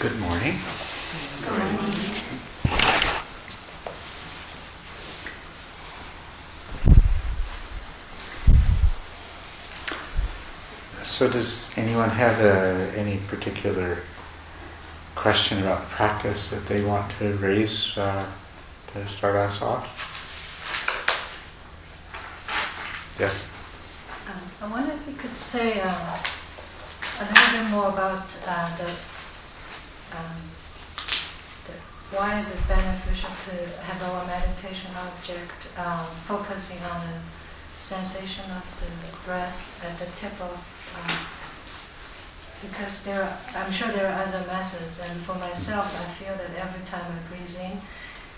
Good morning. So, does anyone have a, any particular question about practice that they want to raise uh, to start us off? Yes? Um, I wonder if you could say um, a little bit more about uh, the, um, why is it beneficial to have our meditation object um, focusing on the sensation of the breath at the tip of um, because there are, I'm sure there are other methods and for myself I feel that every time I breathe in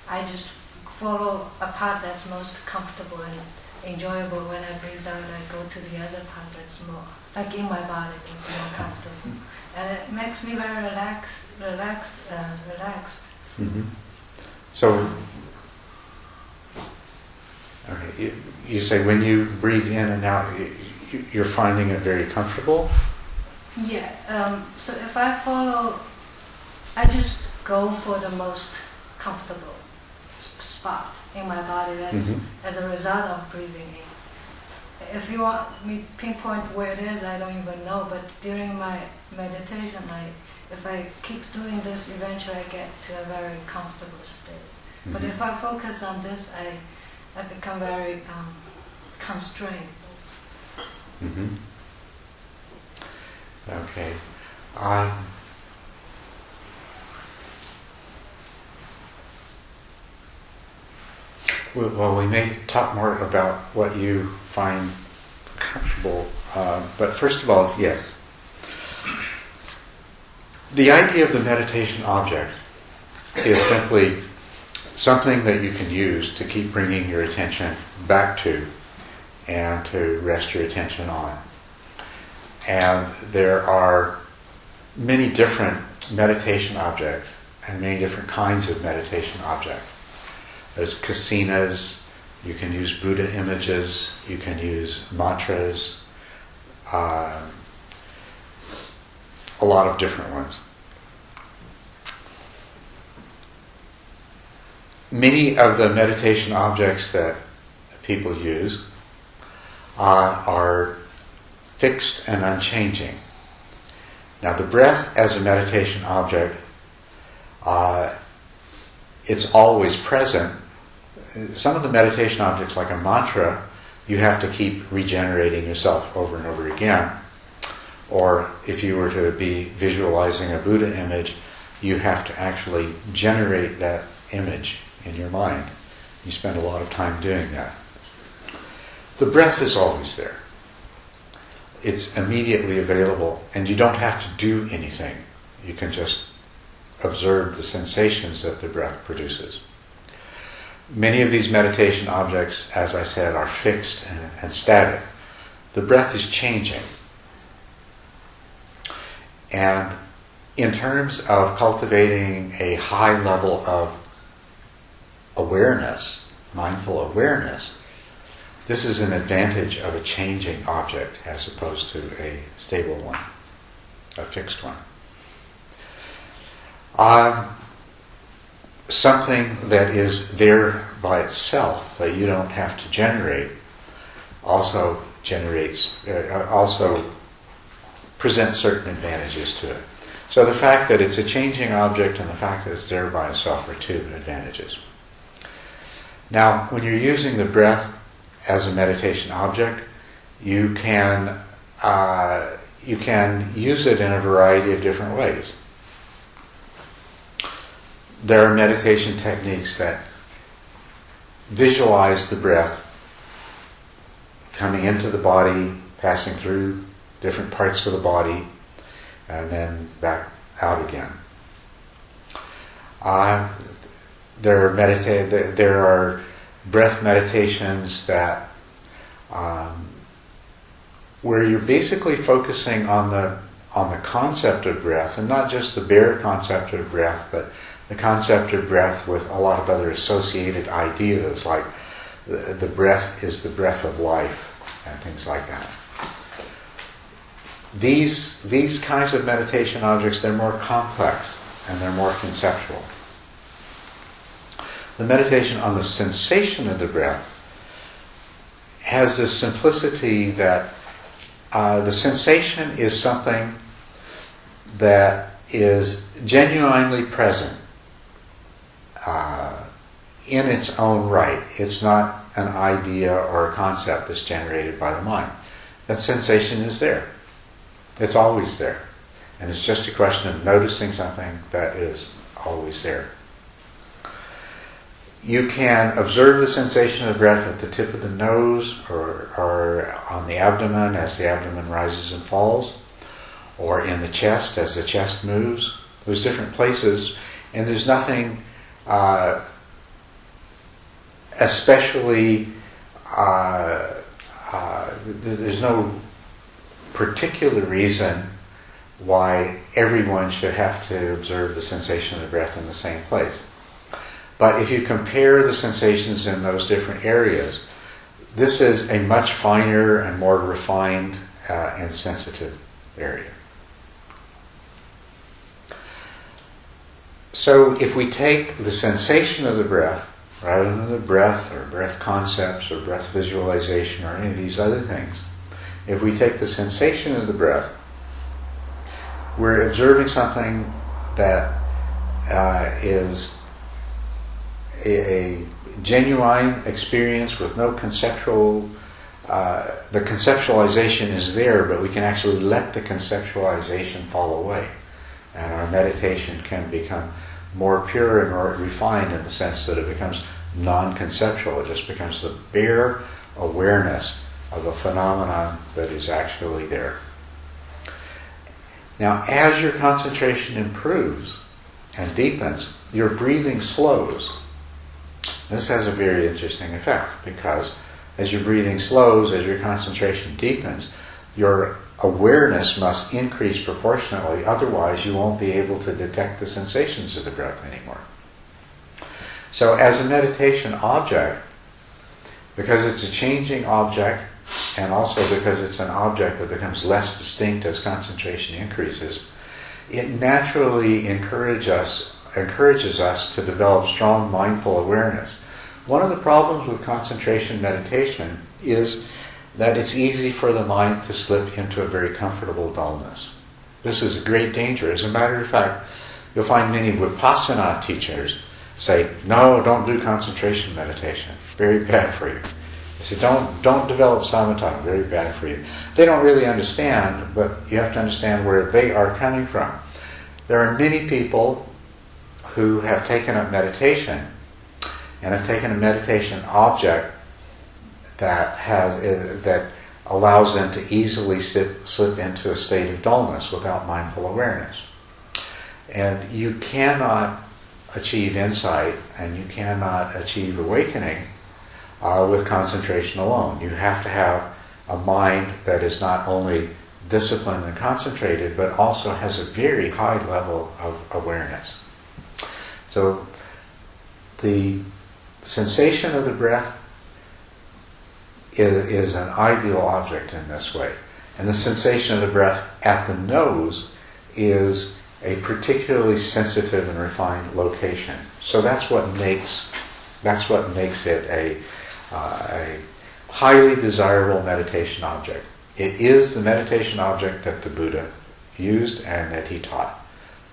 I just follow a part that's most comfortable and enjoyable. When I breathe out I go to the other part that's more like in my body it's more comfortable and it makes me very relaxed relaxed uh, relaxed Mm-hmm. So, okay, you, you say when you breathe in and out, you, you- you're finding it very comfortable? Yeah, um, so if I follow, I just go for the most comfortable spot in my body. That's Mhm. as a result of breathing in. If you want me to pinpoint where it is, I don't even know. But during my meditation, I, if I keep doing this, eventually I get to a very comfortable state. But Mhm. if I focus on this, I, I become very um, constrained. hmm Okay. Um, well, we may talk more about what you find comfortable, uh, but first of all, yes. The idea of the meditation object is simply something that you can use to keep bringing your attention back to and to rest your attention on. And there are many different meditation objects and many different kinds of meditation objects. There's kasinas, you can use Buddha images, you can use mantras, uh, a lot of different ones. Many of the meditation objects that people use uh, are fixed and unchanging. Now, the breath as a meditation object, uh, it's always present. Some of the meditation objects, like a mantra, you have to keep regenerating yourself over and over again. Or if you were to be visualizing a Buddha image, you have to actually generate that image in your mind. You spend a lot of time doing that. The breath is always there. It's immediately available, and you don't have to do anything. You can just observe the sensations that the breath produces. Many of these meditation objects, as I said, are fixed and, and static. The breath is changing. And in terms of cultivating a high level of awareness, mindful awareness, this is an advantage of a changing object as opposed to a stable one, a fixed one. Um, something that is there by itself that you don't have to generate also generates, uh, also presents certain advantages to it. So the fact that it's a changing object and the fact that it's there by itself are two advantages. Now, when you're using the breath as a meditation object, you can uh, you can use it in a variety of different ways. There are meditation techniques that visualize the breath coming into the body, passing through different parts of the body, and then back out again. Uh, there are medita- there are breath meditations that um, where you're basically focusing on the on the concept of breath and not just the bare concept of breath, but the concept of breath with a lot of other associated ideas like the, the breath is the breath of life and things like that. These these kinds of meditation objects they're more complex. and they're more conceptual. The meditation on the sensation of the breath has this simplicity that uh, the sensation is something that is genuinely present uh, in its own right. It's not an idea or a concept that's generated by the mind. That sensation is there. It's always there. And it's just a question of noticing something that is always there. You can observe the sensation of breath at the tip of the nose or, or on the abdomen as the abdomen rises and falls, or in the chest as the chest moves. There's different places, and there's nothing uh, especially, uh, uh, there's no particular reason why everyone should have to observe the sensation of the breath in the same place. But if you compare the sensations in those different areas, this is a much finer and more refined uh, and sensitive area. So if we take the sensation of the breath, rather than the breath or breath concepts or breath visualization or any of these other things, if we take the sensation of the breath, we're observing something that uh, is a, a, genuine experience with no conceptual. Uh, the conceptualization is there, but we can actually let the conceptualization fall away, and our meditation can become more pure and more refined in the sense that it becomes non-conceptual. It just becomes the bare awareness of a phenomenon that is actually there. Now, as your concentration improves and deepens, your breathing slows. This has a very interesting effect because as your breathing slows, as your concentration deepens, your awareness must increase proportionately, otherwise, you won't be able to detect the sensations of the breath anymore. So, as a meditation object, because it's a changing object, and also because it's an object that becomes less distinct as concentration increases, it naturally encourage us, encourages us to develop strong mindful awareness. One of the problems with concentration meditation is that it's easy for the mind to slip into a very comfortable dullness. This is a great danger. As a matter of fact, you'll find many Vipassana teachers say, no, don't do concentration meditation. Very bad for you. They say, don't, don't develop samatha, very bad for you. They don't really understand, but you have to understand where they are coming from. There are many people who have taken up meditation and have taken a meditation object that has uh, that allows them to easily slip, slip into a state of dullness without mindful awareness. And you cannot achieve insight and you cannot achieve awakening uh, with concentration alone. You have to have a mind that is not only disciplined and concentrated, but also has a very high level of awareness. So the sensation of the breath is, is an ideal object in this way. And the sensation of the breath at the nose is a particularly sensitive and refined location. So that's what makes that's what makes it a uh, a highly desirable meditation object. It is the meditation object that the Buddha used and that he taught.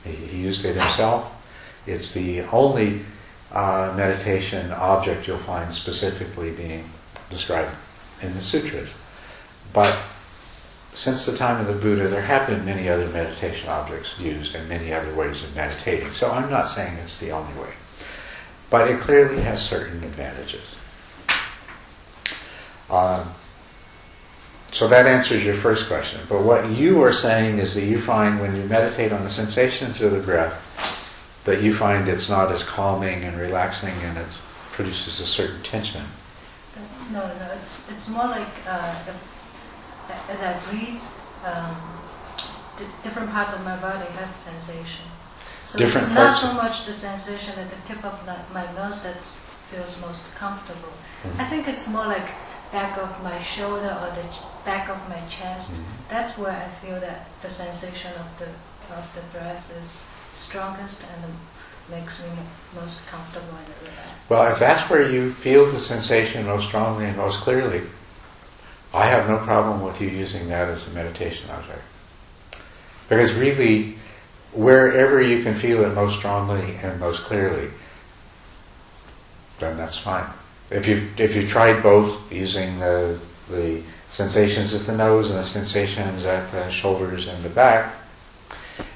He, used it himself. It's the only uh, meditation object you'll find specifically being described in the sutras. But since the time of the Buddha, there have been many other meditation objects used and many other ways of meditating. So I'm not saying it's the only way. But it clearly has certain advantages. Um, so that answers your first question. But what you are saying is that you find when you meditate on the sensations of the breath, that you find it's not as calming and relaxing and it produces a certain tension. No, no, it's, it's more like uh, as I breathe, um, different parts of my body have sensation. So different it's not so much the sensation at the tip of my nose that feels most comfortable. Mm-hmm. I think it's more like back of my shoulder or the back of my chest. Mm-hmm. That's where I feel that the sensation of the of the breath is strongest and makes me most comfortable in the relax. Well, if that's where you feel the sensation most strongly and most clearly, I have no problem with you using that as a meditation object. Because really, wherever you can feel it most strongly and most clearly, then that's fine. If you if you tried both using the the sensations at the nose and the sensations at the shoulders and the back,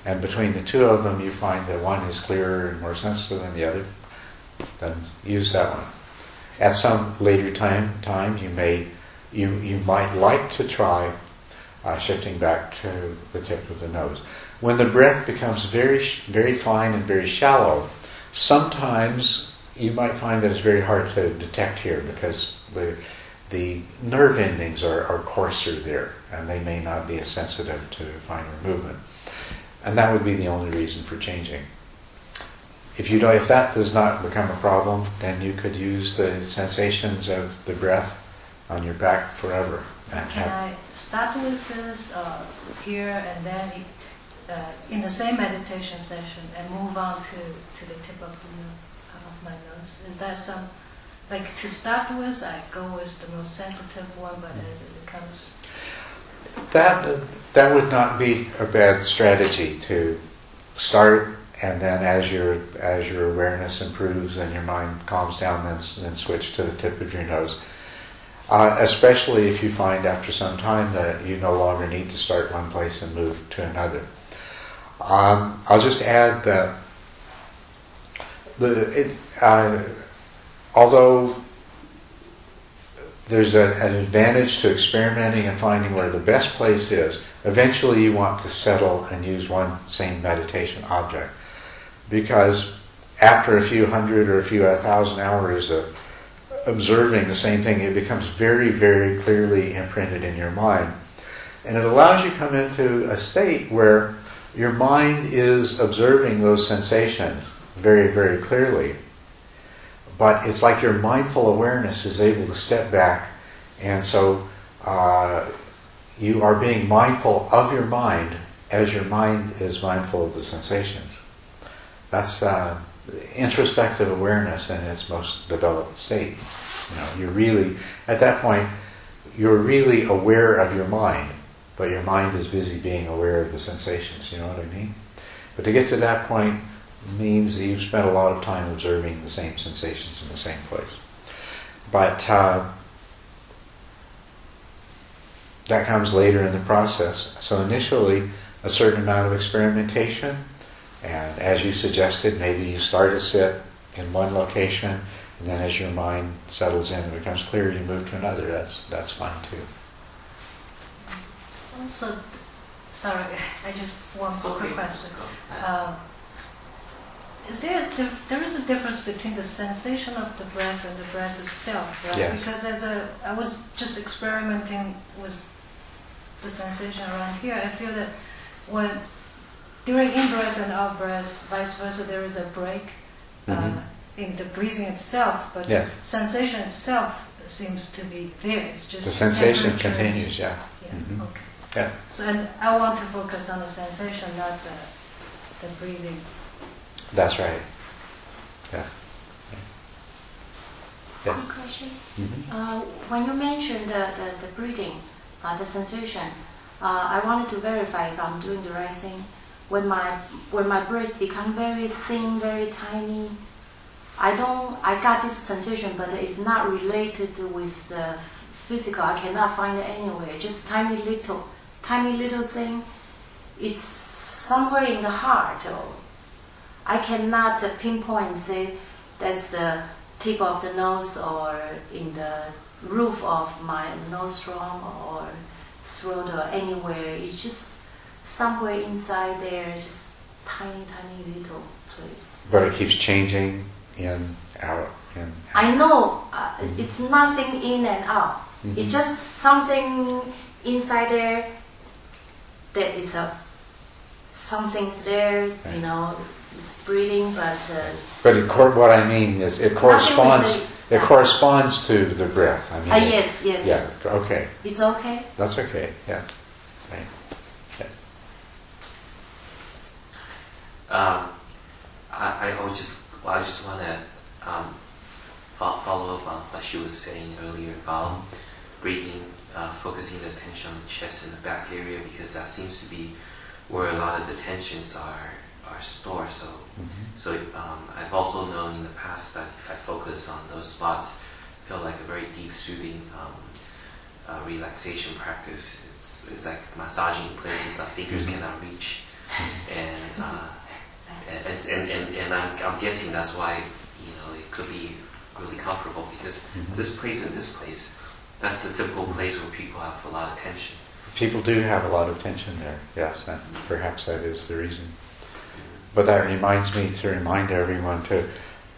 and between the two of them you find that one is clearer and more sensitive than the other, then use that one. At some later time time you may you you might like to try uh, shifting back to the tip of the nose. When the breath becomes very very fine and very shallow, sometimes you might find that it's very hard to detect here because the the nerve endings are, are coarser there and they may not be as sensitive to finer movement. And that would be the only reason for changing. If you don't, if that does not become a problem, then you could use the sensations of the breath on your back forever. And Can I start with this uh, here and then uh, in the same meditation session and move on to, to the tip of the of my nose? Is that some like to start with, I go with the most sensitive one, but as it becomes that that would not be a bad strategy to start, and then as your as your awareness improves and your mind calms down, then then switch to the tip of your nose. Uh, especially if you find after some time that you no longer need to start one place and move to another. Um, I'll just add that the it, uh, although there's a, an advantage to experimenting and finding where the best place is, eventually you want to settle and use one same meditation object. Because after a few hundred or a few thousand hours of observing the same thing, it becomes very, very clearly imprinted in your mind. And it allows you to come into a state where your mind is observing those sensations very, very clearly but it's like your mindful awareness is able to step back, and so uh, you are being mindful of your mind as your mind is mindful of the sensations. That's uh, introspective awareness in its most developed state. You know, you're really at that point, you're really aware of your mind, but your mind is busy being aware of the sensations. You know what I mean? But to get to that point, means that you've spent a lot of time observing the same sensations in the same place. But uh, that comes later in the process. So initially, a certain amount of experimentation, and as you suggested, maybe you start to sit in one location, and then as your mind settles in and becomes clear, you move to another. That's that's fine too. Also, sorry, I just one okay. quick question. Um, is there a there is a difference between the sensation of the breath and the breath itself, right? Yes. Because as a I was just experimenting with the sensation around here, I feel that when during in breath and out breath, vice versa, there is a break uh, mm-hmm. in the breathing itself, but yes. sensation itself seems to be there. It's just the sensation continues. Yeah. Yeah. Mm-hmm. Okay. Yeah. So and I want to focus on the sensation, not the the breathing. That's right. Yeah. yeah. One question. Mm-hmm. Uh, when you mentioned the, the, the breathing, uh, the sensation, uh, I wanted to verify if I'm doing the right thing. When my when my breath become very thin, very tiny, I don't. I got this sensation, but it's not related with the physical. I cannot find it anywhere. Just tiny little, tiny little thing. It's somewhere in the heart or I cannot pinpoint say that's the tip of the nose or in the roof of my nostril or throat or anywhere. It's just somewhere inside there, just tiny, tiny little place. But it keeps changing in, out, in. Out. I know uh, mm-hmm. it's nothing in and out. Mm-hmm. It's just something inside there that is a something's there, you know, it's breathing, but. Uh, but it cor- what I mean is, it corresponds. It corresponds to the breath. I mean. Uh, yes, yes. Yeah. Okay. It's okay. That's okay. Yes. Right. Yes. Um, I, I was just, well, I just want to um, fo- follow up on what she was saying earlier about breathing, uh, focusing the attention on the chest and the back area because that seems to be where a lot of the tensions are are stored. So, so um, I've also known in the past that if I focus on those spots, I feel like a very deep, soothing um, uh, relaxation practice. It's it's like massaging places that fingers Mhm. cannot reach, and uh, and, it's, and, and, and I'm, I'm guessing that's why you know it could be really comfortable because Mhm. this place and this place, that's a typical place where people have a lot of tension. People do have a lot of tension there, yes, and perhaps that is the reason. But that reminds me to remind everyone to,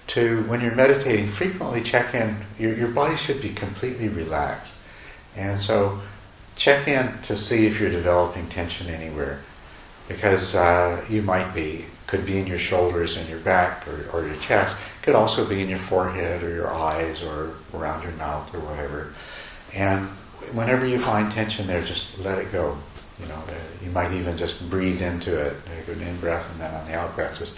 to when you're meditating, frequently check in. Your, your body should be completely relaxed. And so check in to see if you're developing tension anywhere. Because uh, you might be. Could be in your shoulders and your back or, or your chest. Could also be in your forehead or your eyes or around your mouth or whatever. And whenever you find tension there, just let it go. You know, you might even just breathe into it, take an in breath, and then on the out breath, just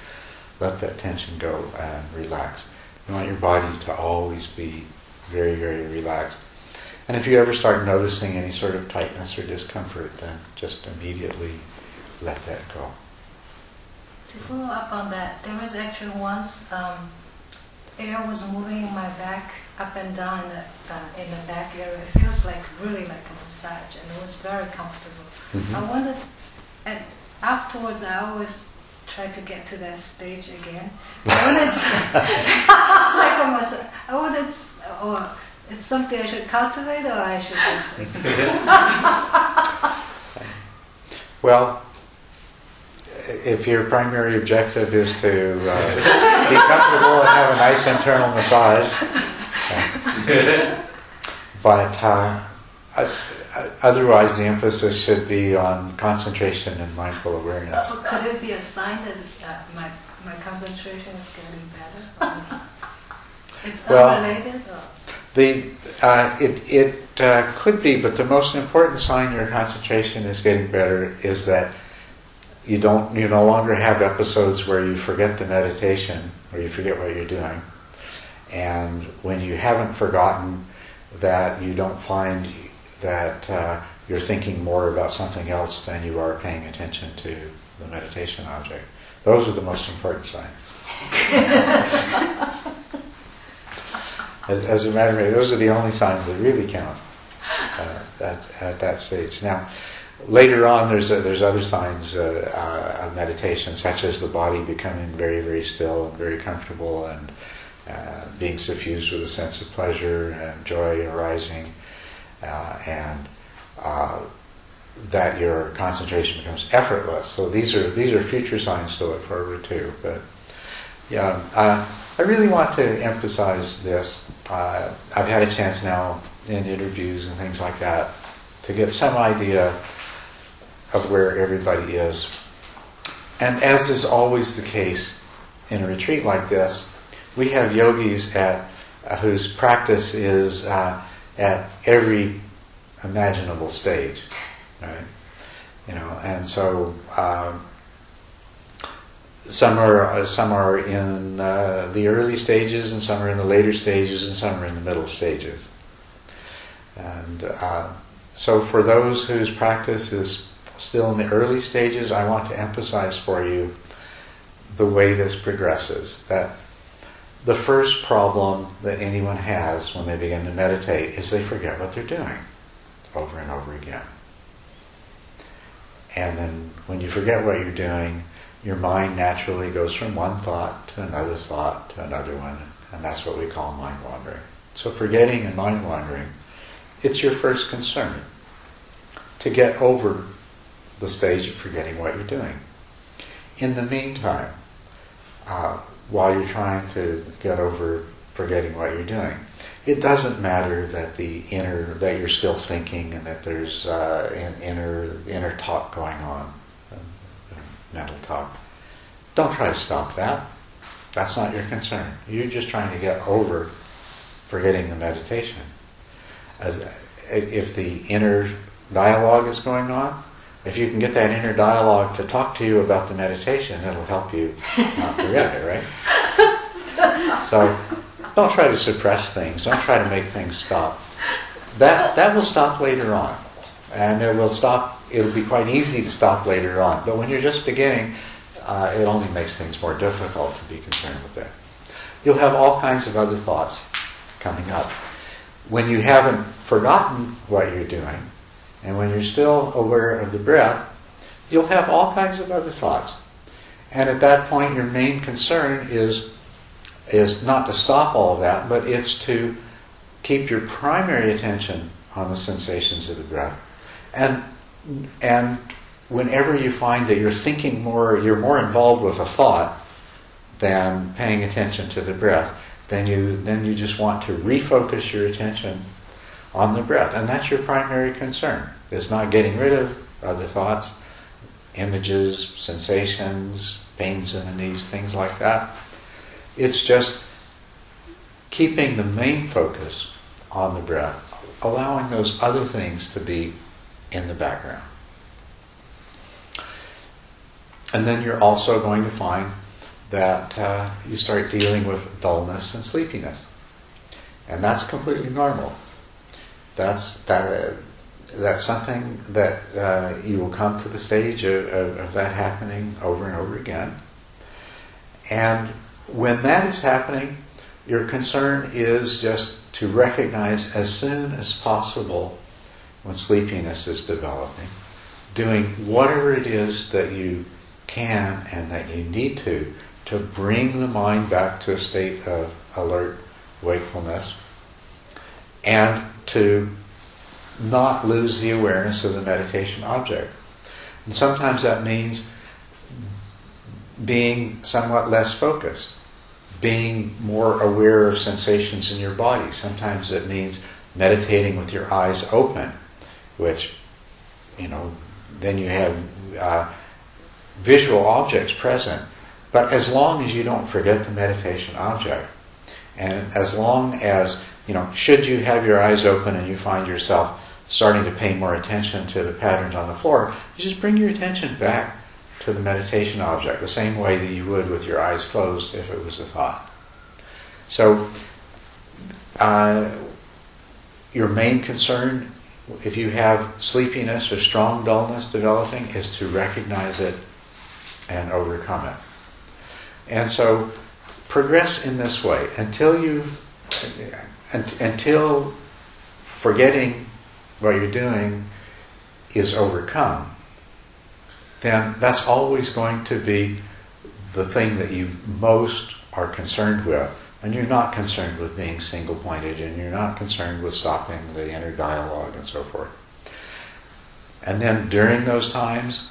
let that tension go and relax. You want your body to always be very, very relaxed. And if you ever start noticing any sort of tightness or discomfort, then just immediately let that go. To follow up on that, there was actually once um, air was moving in my back up and down in the, uh, in the back area. It feels like really like a massage, and it was very comfortable. Mhm. I wondered, and afterwards, I always try to get to that stage again. I wonder it's, it's like a massage. I wonder it's, or it's something I should cultivate, or I should just. Well, if your primary objective is to uh, be comfortable and have a nice internal massage, but uh, o- otherwise the emphasis should be on concentration and mindful awareness. So could it be a sign that uh, my my concentration is getting better? It's Well- unrelated. Or? The, uh, it it uh, could be, but the most important sign your concentration is getting better is that you don't you no longer have episodes where you forget the meditation or you forget what you're doing, and when you haven't forgotten that you don't find that uh, you're thinking more about something else than you are paying attention to the meditation object. Those are the most important signs. As, as a matter of fact, those are the only signs that really count uh, at, at that stage. Now, later on, there's uh there's other signs uh, uh, of meditation, such as the body becoming very very still and very comfortable, and uh, being suffused with a sense of pleasure and joy arising, and uh, that your concentration becomes effortless. So these are these are future signs to look forward to, but. Yeah, uh, I really want to emphasize this. Uh, I've had a chance now in interviews and things like that to get some idea of where everybody is. And as is always the case in a retreat like this, we have yogis at uh, whose practice is uh, at every imaginable stage, right? You know, and so. Um, some are uh, some are in uh, the early stages, and some are in the later stages, and some are in the middle stages. And uh, so, for those whose practice is still in the early stages, I want to emphasize for you the way this progresses. That the first problem that anyone has when they begin to meditate is they forget what they're doing over and over again. And then, when you forget what you're doing, your mind naturally goes from one thought to another thought to another one, and that's what we call mind wandering. So, forgetting and mind wandering, it's your first concern to get over the stage of forgetting what you're doing. In the meantime, uh, while you're trying to get over forgetting what you're doing, it doesn't matter that the inner that you're still thinking and that there's uh, an inner inner talk going on mental talk. Don't try to stop that. That's not your concern. You're just trying to get over forgetting the meditation. As, if the inner dialogue is going on, if you can get that inner dialogue to talk to you about the meditation, it'll help you not forget it, right? So don't try to suppress things. Don't try to make things stop. That that will stop later on, and it will stop. It'll be quite easy to stop later on. But when you're just beginning, uh, it only makes things more difficult to be concerned with that. You'll have all kinds of other thoughts coming up when you haven't forgotten what you're doing and when you're still aware of the breath, you'll have all kinds of other thoughts. And at that point, your main concern is, is not to stop all of that, but it's to keep your primary attention on the sensations of the breath. And, and whenever you find that you're thinking more, you're more involved with a thought than paying attention to the breath, then you, then you just want to refocus your attention on the breath. And that's your primary concern. It's not getting rid of other thoughts, images, sensations, pains in the knees, things like that. It's just keeping the main focus on the breath, allowing those other things to be in the background. And then you're also going to find that uh, you start dealing with dullness and sleepiness. And that's completely normal. That's, that, that's something that uh, you will come to the stage of, of, of that happening over and over again. And when that is happening, your concern is just to recognize as soon as possible when sleepiness is developing, doing whatever it is that you can and that you need to to bring the mind back to a state of alert wakefulness and to not lose the awareness of the meditation object. And sometimes that means being somewhat less focused, being more aware of sensations in your body. Sometimes it means meditating with your eyes open, which, you know, then you have uh, visual objects present. But as long as you don't forget the meditation object, and as long as, you know, should you have your eyes open and you find yourself starting to pay more attention to the patterns on the floor, you just bring your attention back to the meditation object, the same way that you would with your eyes closed if it was a thought. So, uh, your main concern, if you have sleepiness or strong dullness developing, is to recognize it and overcome it. And so, progress in this way until you've, until forgetting what you're doing is overcome, then that's always going to be the thing that you most are concerned with. And you're not concerned with being single pointed, and you're not concerned with stopping the inner dialogue and so forth. And then during those times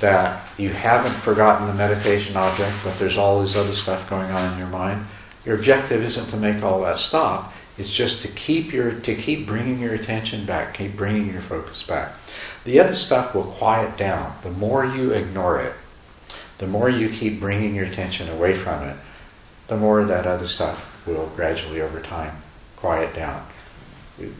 that you haven't forgotten the meditation object, but there's all this other stuff going on in your mind, your objective isn't to make all that stop. It's just to keep your to keep bringing your attention back, keep bringing your focus back. The other stuff will quiet down. The more you ignore it, the more you keep bringing your attention away from it, the more that other stuff will gradually over time quiet down.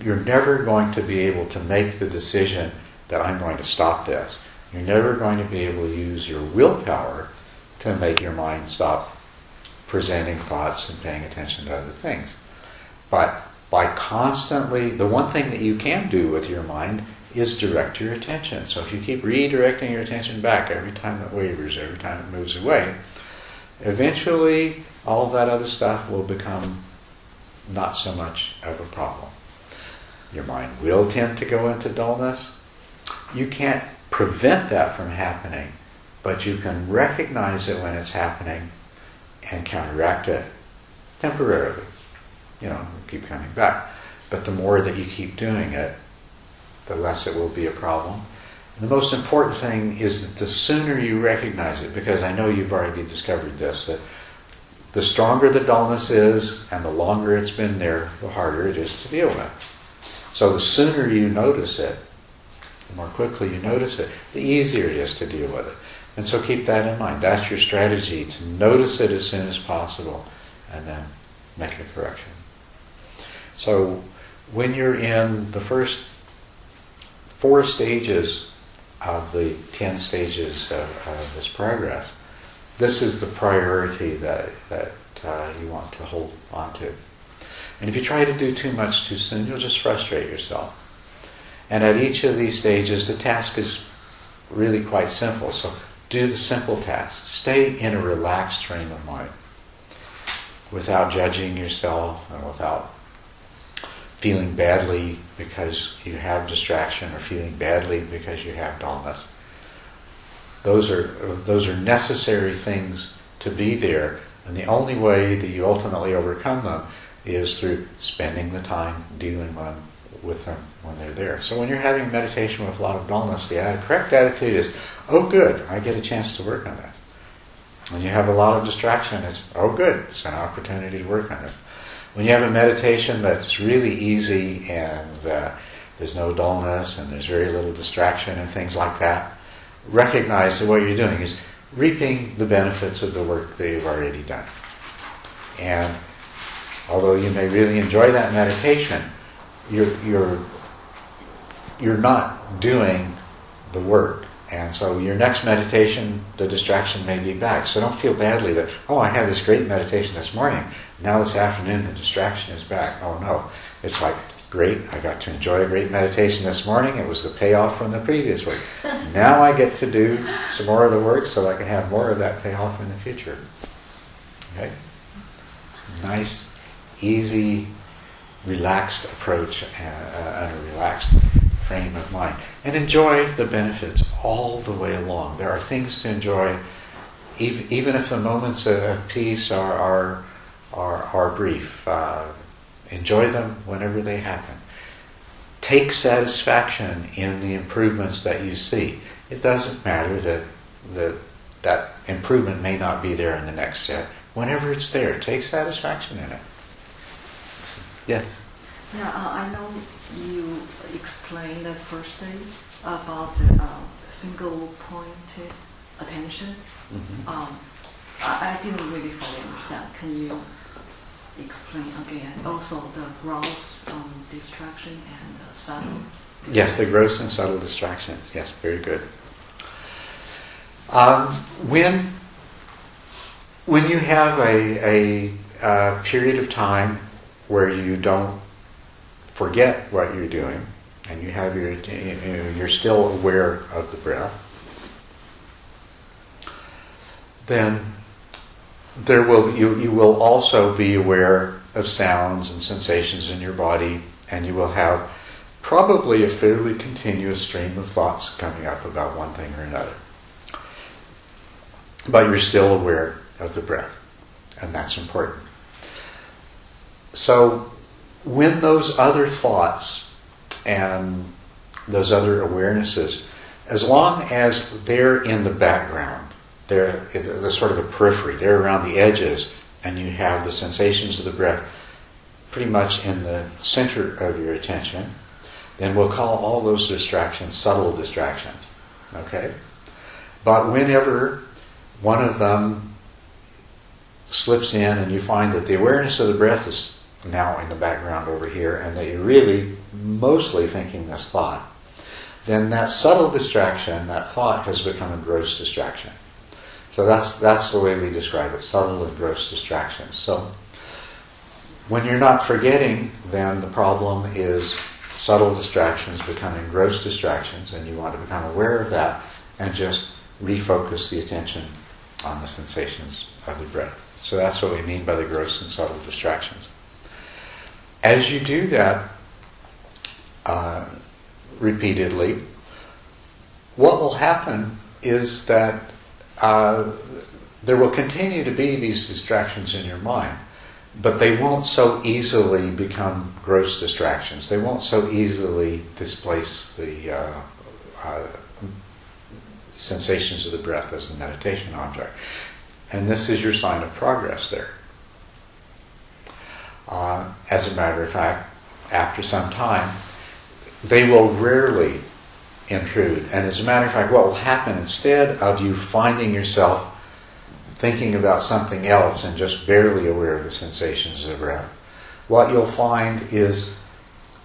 You're never going to be able to make the decision that I'm going to stop this. You're never going to be able to use your willpower to make your mind stop presenting thoughts and paying attention to other things. But by constantly, the one thing that you can do with your mind is direct your attention. So if you keep redirecting your attention back every time it wavers, every time it moves away, eventually all that other stuff will become not so much of a problem. Your mind will tend to go into dullness. You can't prevent that from happening, but you can recognize it when it's happening and counteract it temporarily you know, keep coming back. But the more that you keep doing it, the less it will be a problem. And the most important thing is that the sooner you recognize it, because I know you've already discovered this, that the stronger the dullness is and the longer it's been there, the harder it is to deal with. So the sooner you notice it, the more quickly you notice it, the easier it is to deal with it. And so keep that in mind. That's your strategy to notice it as soon as possible and then make a correction. So when you're in the first four stages of the 10 stages of, of this progress, this is the priority that, that uh, you want to hold on to. And if you try to do too much too soon, you'll just frustrate yourself. And at each of these stages, the task is really quite simple. So do the simple task. Stay in a relaxed frame of mind without judging yourself and without feeling badly because you have distraction or feeling badly because you have dullness. Those are, those are necessary things to be there, and the only way that you ultimately overcome them is through spending the time dealing with them when they're there. So when you're having meditation with a lot of dullness, the correct attitude is, oh good, I get a chance to work on that. When you have a lot of distraction, it's, oh good, it's an opportunity to work on it. When you have a meditation that's really easy and uh, there's no dullness and there's very little distraction and things like that, recognize that what you're doing is reaping the benefits of the work that you've already done. And although you may really enjoy that meditation, you're, you're, you're not doing the work. And so your next meditation, the distraction may be back. So don't feel badly that, oh, I had this great meditation this morning. Now this afternoon the distraction is back. Oh no. It's like, great, I got to enjoy a great meditation this morning. It was the payoff from the previous work. now I get to do some more of the work so I can have more of that payoff in the future. Okay? Nice, easy, relaxed approach and, uh, and a relaxed frame of mind. And enjoy the benefits all the way along. There are things to enjoy, even if the moments of peace are, are, are, are brief. Uh, enjoy them whenever they happen. Take satisfaction in the improvements that you see. It doesn't matter that, that that improvement may not be there in the next set. Whenever it's there, take satisfaction in it. Yes? Yeah, uh, I know you explained the first day about uh, single pointed attention. Mm-hmm. Um, I, I, didn't really fully understand. Can you explain again? Also, the gross um, distraction and the subtle. Yes, the gross and subtle distraction. Yes, very good. Um, when when you have a, a, a period of time where you don't forget what you're doing, and you have your, you're still aware of the breath, then there will you, you will also be aware of sounds and sensations in your body, and you will have probably a fairly continuous stream of thoughts coming up about one thing or another. But you're still aware of the breath, and that's important. So when those other thoughts and those other awarenesses, as long as they're in the background, they're the sort of the periphery, they're around the edges, and you have the sensations of the breath pretty much in the center of your attention, then we'll call all those distractions subtle distractions. Okay? But whenever one of them slips in and you find that the awareness of the breath is now in the background over here and that you're really mostly thinking this thought, then that subtle distraction, that thought, has become a gross distraction. So that's, that's the way we describe it subtle and gross distractions. So when you're not forgetting, then the problem is subtle distractions becoming gross distractions, and you want to become aware of that and just refocus the attention on the sensations of the breath. So that's what we mean by the gross and subtle distractions. As you do that uh, repeatedly, what will happen is that uh, there will continue to be these distractions in your mind, but they won't so easily become gross distractions. They won't so easily displace the uh, uh sensations of the breath as the meditation object. And this is your sign of progress there. Uh, as a matter of fact, after some time, they will rarely intrude. And as a matter of fact, what will happen instead of you finding yourself thinking about something else and just barely aware of the sensations of breath, what you'll find is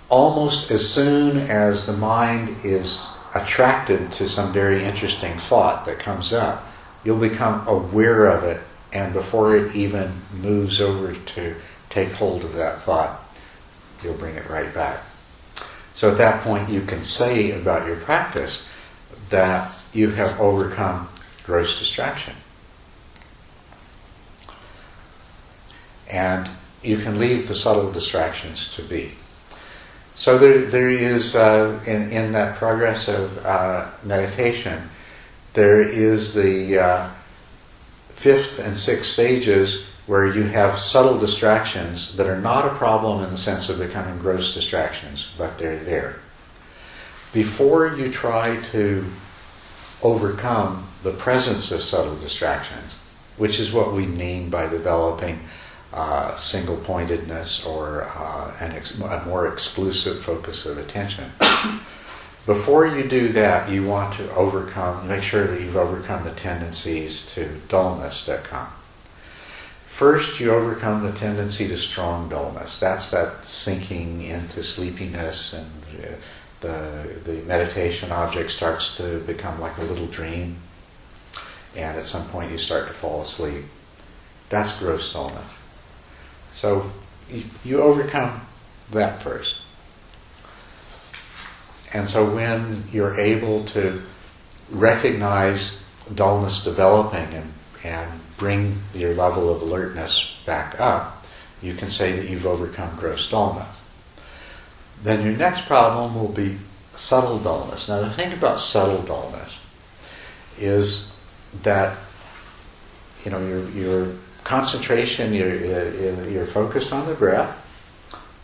almost as soon as the mind is attracted to some very interesting thought that comes up, you'll become aware of it, and before it even moves over to take hold of that thought, you'll bring it right back. So at that point, you can say about your practice that you have overcome gross distraction. And you can leave the subtle distractions to be. So there, there is, uh, in, in that progress of uh, meditation, there is the uh, fifth and sixth stages where you have subtle distractions that are not a problem in the sense of becoming gross distractions, but they're there. Before you try to overcome the presence of subtle distractions, which is what we mean by developing uh, single pointedness or uh, ex- a more exclusive focus of attention. Before you do that, you want to overcome, make sure that you've overcome the tendencies to dullness that come. First, you overcome the tendency to strong dullness. That's that sinking into sleepiness, and uh, the the meditation object starts to become like a little dream, and at some point you start to fall asleep. That's gross dullness. So you, you overcome that first. And so when you're able to recognize dullness developing and, and bring your level of alertness back up, you can say that you've overcome gross dullness. Then your next problem will be subtle dullness. Now, the thing about subtle dullness is that you know your your concentration, you're, you're focused on the breath.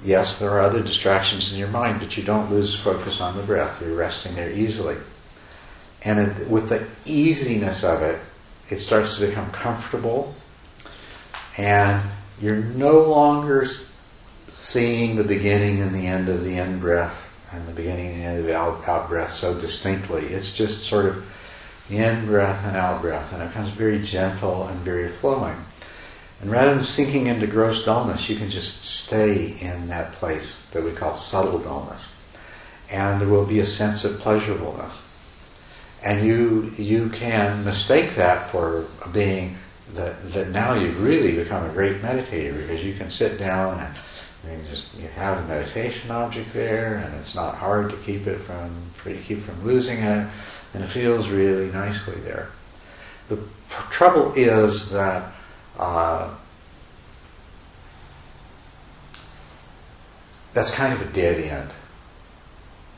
Yes, there are other distractions in your mind, but you don't lose focus on the breath. You're resting there easily. And it, with the easiness of it, it starts to become comfortable, and you're no longer seeing the beginning and the end of the in breath and the beginning and the end of the out, out breath so distinctly. It's just sort of in breath and out breath, and it becomes very gentle and very flowing. And rather than sinking into gross dullness, you can just stay in that place that we call subtle dullness. And there will be a sense of pleasurableness. And you you can mistake that for being that, that now you've really become a great meditator because you can sit down and you just you have a meditation object there and it's not hard to keep it from to keep from losing it and it feels really nicely there. The trouble is that uh, that's kind of a dead end.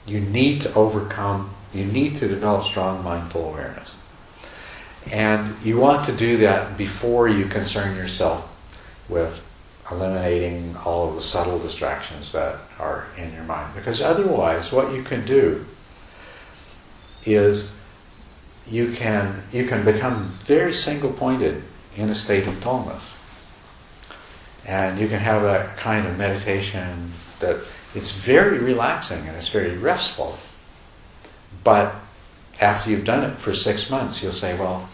You need to overcome, you need to develop strong mindful awareness. And you want to do that before you concern yourself with eliminating all of the subtle distractions that are in your mind. Because otherwise, what you can do is you can you can become very single pointed in a state of dullness. And you can have that kind of meditation that it's very relaxing and it's very restful. But after you've done it for six months, you'll say, well,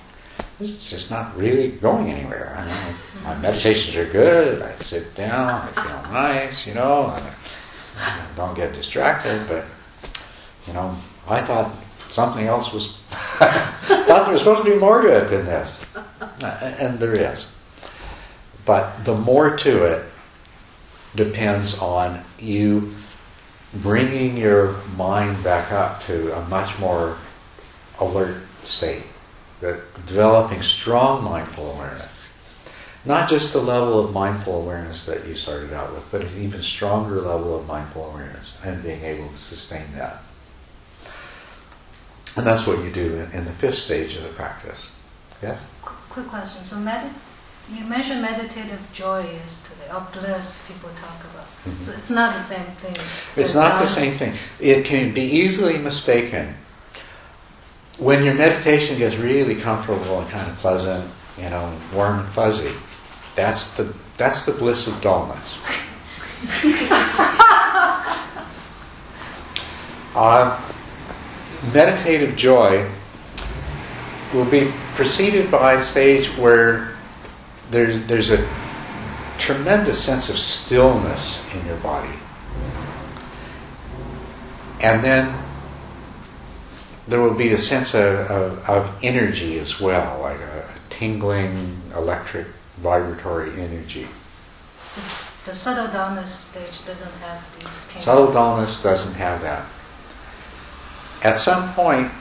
it's just not really going anywhere. I mean, my meditations are good. I sit down, I feel nice, you know, I don't get distracted. But you know, I thought something else was. thought there was supposed to be more to it than this, uh, and there is. But the more to it depends on you bringing your mind back up to a much more alert state, developing strong mindful awareness. Not just the level of mindful awareness that you started out with, but an even stronger level of mindful awareness and being able to sustain that. And that's what you do in, in the fifth stage of the practice. Yes? Quick question. So, med- you mentioned meditative joy yesterday, or bliss people talk about. Mm-hmm. So, it's not the same thing. It's not the same thing. It can be easily mistaken. When your meditation gets really comfortable and kind of pleasant, you know, warm and fuzzy, that's the, that's the bliss of dullness. uh, meditative joy will be preceded by a stage where there's, there's a tremendous sense of stillness in your body. And then there will be a sense of, of, of energy as well, like a tingling, electric, vibratory energy. The subtle dullness stage doesn't have these. Subtle dullness doesn't have that. At some point,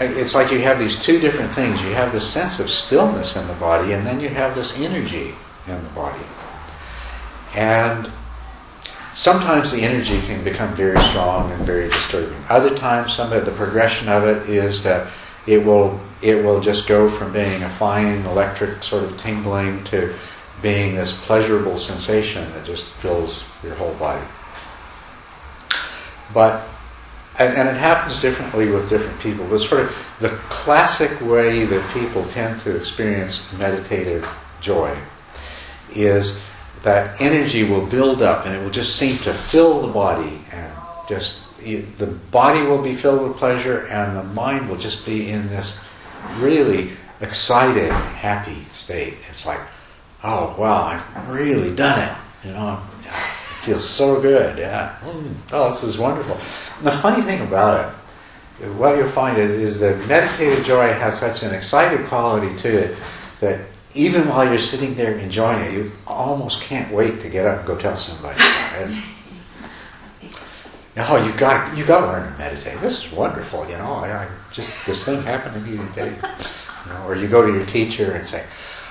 it's like you have these two different things. You have this sense of stillness in the body, and then you have this energy in the body. And sometimes the energy can become very strong and very disturbing. Other times, some of the progression of it is that it will it will just go from being a fine electric sort of tingling to being this pleasurable sensation that just fills your whole body. But and, and it happens differently with different people. But sort of the classic way that people tend to experience meditative joy is that energy will build up and it will just seem to fill the body and just the body will be filled with pleasure and the mind will just be in this really excited, happy state. It's like, oh wow, I've really done it. You know, feels so good. Yeah. Mm. Oh, this is wonderful. And the funny thing about it, what you'll find is, is that meditative joy has such an excited quality to it that even while you're sitting there enjoying it, you almost can't wait to get up and go tell somebody. It's, oh, you got you got to learn to meditate. This is wonderful. You know, I, I just this thing happened to me today. You know, or you go to your teacher and say,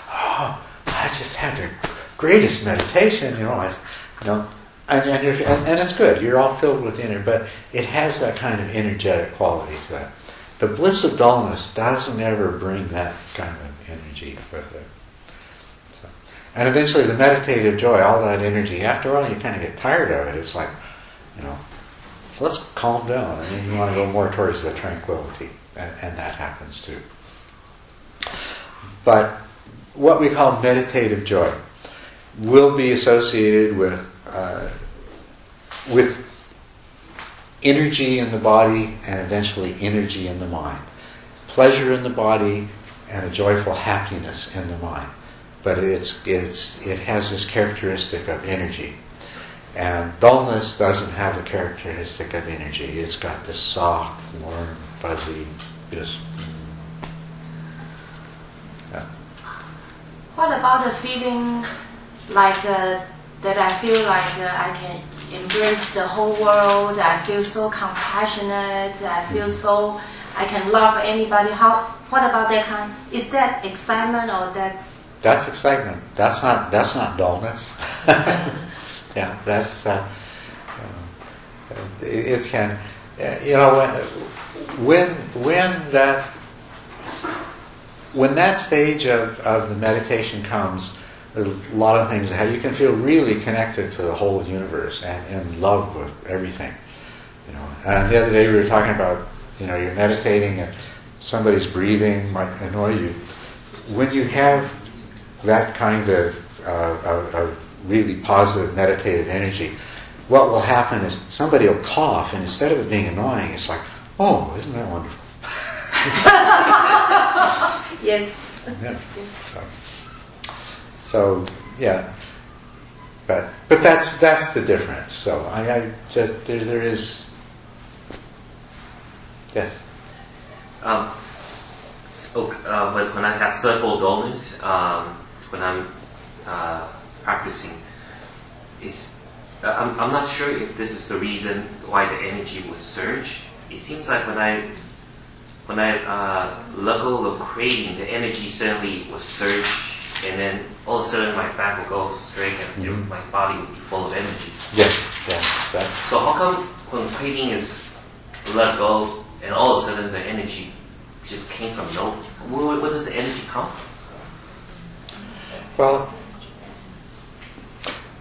"Oh, I just had the greatest meditation." You know, I, you know, and and, it's good. You're all filled with energy, but it has that kind of energetic quality to it. The bliss of dullness doesn't ever bring that kind of energy with it. So, and eventually, the meditative joy, all that energy. After all, you kind of get tired of it. It's like, you know, let's calm down. And then you want to go more towards the tranquility, and, and that happens too. But what we call meditative joy will be associated with uh, with energy in the body and eventually energy in the mind, pleasure in the body and a joyful happiness in the mind. But it's it's it has this characteristic of energy. And dullness doesn't have the characteristic of energy. It's got this soft, warm, fuzzy, just. Yeah. What about the feeling like uh, that I feel like uh, I can embrace the whole world, I feel so compassionate, I feel so I can love anybody. How what about that kind? Is that excitement or that's That's excitement. That's not that's not dullness. yeah, that's uh, uh, it, can uh, you know when when when that when that stage of, of the meditation comes there's a lot of things how you can feel really connected to the whole universe and in love with everything you know. And the other day we were talking about you know you're meditating and somebody's breathing might annoy you. When you have that kind of, uh, of, of really positive meditative energy what will happen is somebody will cough and instead of it being annoying it's like oh isn't that wonderful? Yes. Yeah. So, so yeah, but but that's that's the difference. So I, I just there there is yes. Um, spoke uh, when, when I have subtle dullness, um, when I'm uh, practicing, is uh, I'm, I'm not sure if this is the reason why the energy would surge. It seems like when I when I uh, go of craving, the energy suddenly will surge, and then all of a sudden my back will go straight, and Mhm. my body will be full of energy. Yes, yes, that's So how come when craving is let go, and all of a sudden the energy just came from nowhere? Where, where does the energy come from? well.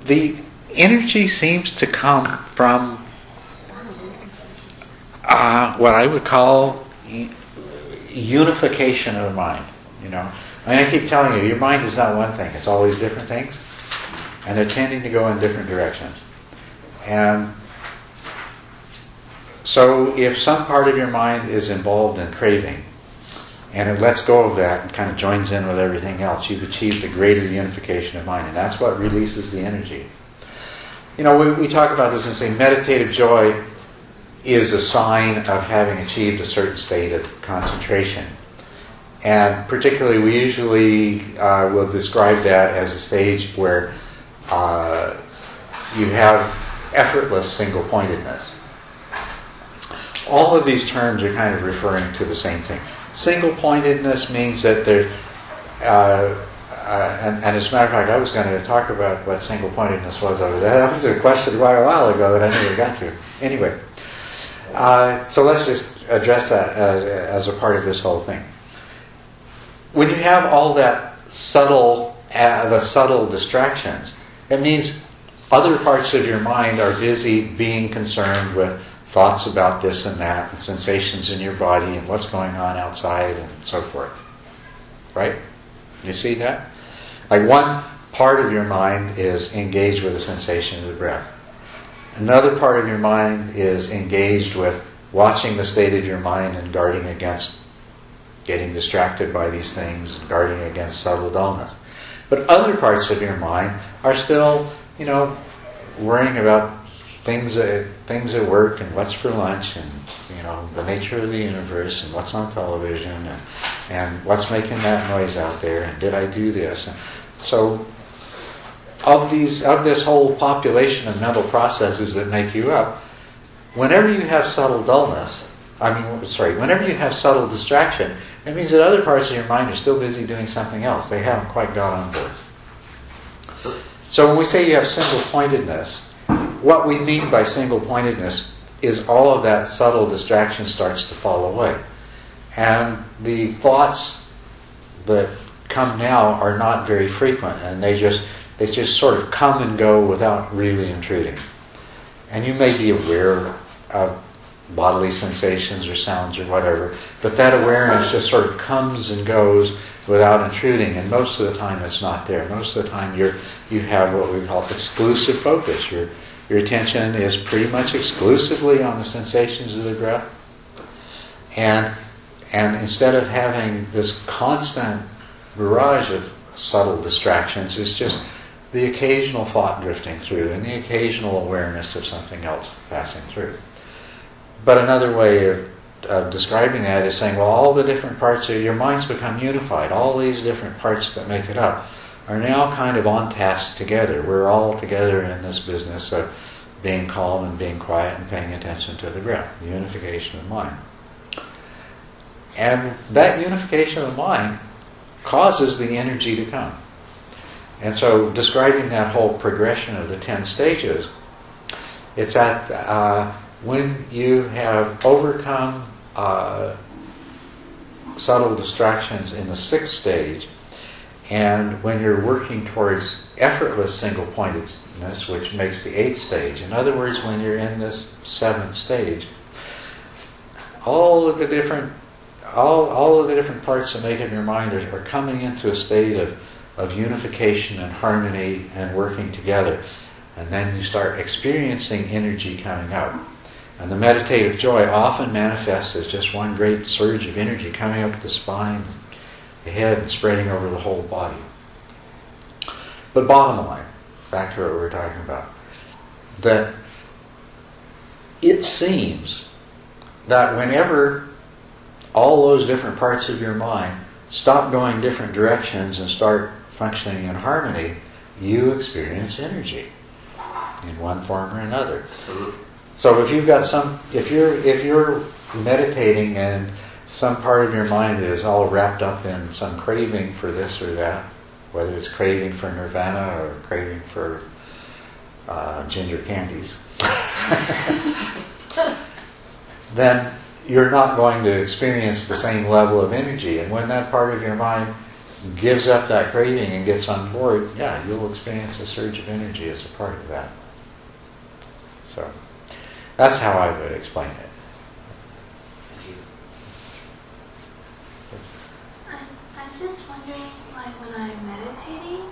The energy seems to come from uh, what I would call unification of mind. You know, I mean, I keep telling you, your mind is not one thing; it's always different things, and they're tending to go in different directions. And so, if some part of your mind is involved in craving, and it lets go of that and kind of joins in with everything else, you've achieved a greater unification of mind, and that's what releases the energy. You know, we, we talk about this and say meditative joy is a sign of having achieved a certain state of concentration. And particularly, we usually uh, will describe that as a stage where uh, you have effortless single pointedness. All of these terms are kind of referring to the same thing. Single pointedness means that there, uh, uh, and, and, as a matter of fact, I was going to talk about what single pointedness was over there. That was a question quite a while ago that I never got to. Anyway, uh, so let's just address that as, as, a part of this whole thing. When you have all that subtle, uh, the subtle distractions, it means other parts of your mind are busy being concerned with thoughts about this and that, and sensations in your body, and what's going on outside, and so forth. Right? You see that? Like one part of your mind is engaged with the sensation of the breath. Another part of your mind is engaged with watching the state of your mind and guarding against getting distracted by these things and guarding against subtle dullness. But other parts of your mind are still, you know, worrying about things at, things at work and what's for lunch and you know the nature of the universe and what's on television and and what's making that noise out there and did I do this and so of these of this whole population of mental processes that make you up whenever you have subtle dullness I mean sorry whenever you have subtle distraction it means that other parts of your mind are still busy doing something else they haven't quite got on board so when we say you have single pointedness what we mean by single pointedness is all of that subtle distraction starts to fall away. And the thoughts that come now are not very frequent and they just they just sort of come and go without really intruding. And you may be aware of bodily sensations or sounds or whatever, but that awareness just sort of comes and goes without intruding, and most of the time it's not there. Most of the time you're you have what we call exclusive focus. You're your attention is pretty much exclusively on the sensations of the breath. And, and instead of having this constant barrage of subtle distractions, it's just the occasional thought drifting through and the occasional awareness of something else passing through. But another way of, of describing that is saying, well, all the different parts of your mind's become unified. All these different parts that make it up are now kind of on task together. We're all together in this business of being calm and being quiet and paying attention to the breath, the unification of mind. And that unification of mind causes the energy to come. And so, describing that whole progression of the 10 stages, it's at uh, when you have overcome uh, subtle distractions in the sixth stage, and when you're working towards effortless single pointedness, which makes the eighth stage, in other words, when you're in this seventh stage, all of the different all, all of the different parts that make up your mind are, are coming into a state of, of unification and harmony and working together. And then you start experiencing energy coming out. And the meditative joy often manifests as just one great surge of energy coming up the spine, the head and spreading over the whole body. But bottom line, back to what we were talking about, that it seems that whenever all those different parts of your mind stop going different directions and start functioning in harmony, you experience energy in one form or another. So if you've got some, if you're if you're meditating and some part of your mind is all wrapped up in some craving for this or that, whether it's craving for nirvana or craving for uh, ginger candies, then you're not going to experience the same level of energy. And when that part of your mind gives up that craving and gets on board, yeah, you'll experience a surge of energy as a part of that. So that's how I would explain it. I'm just wondering, like when I'm meditating,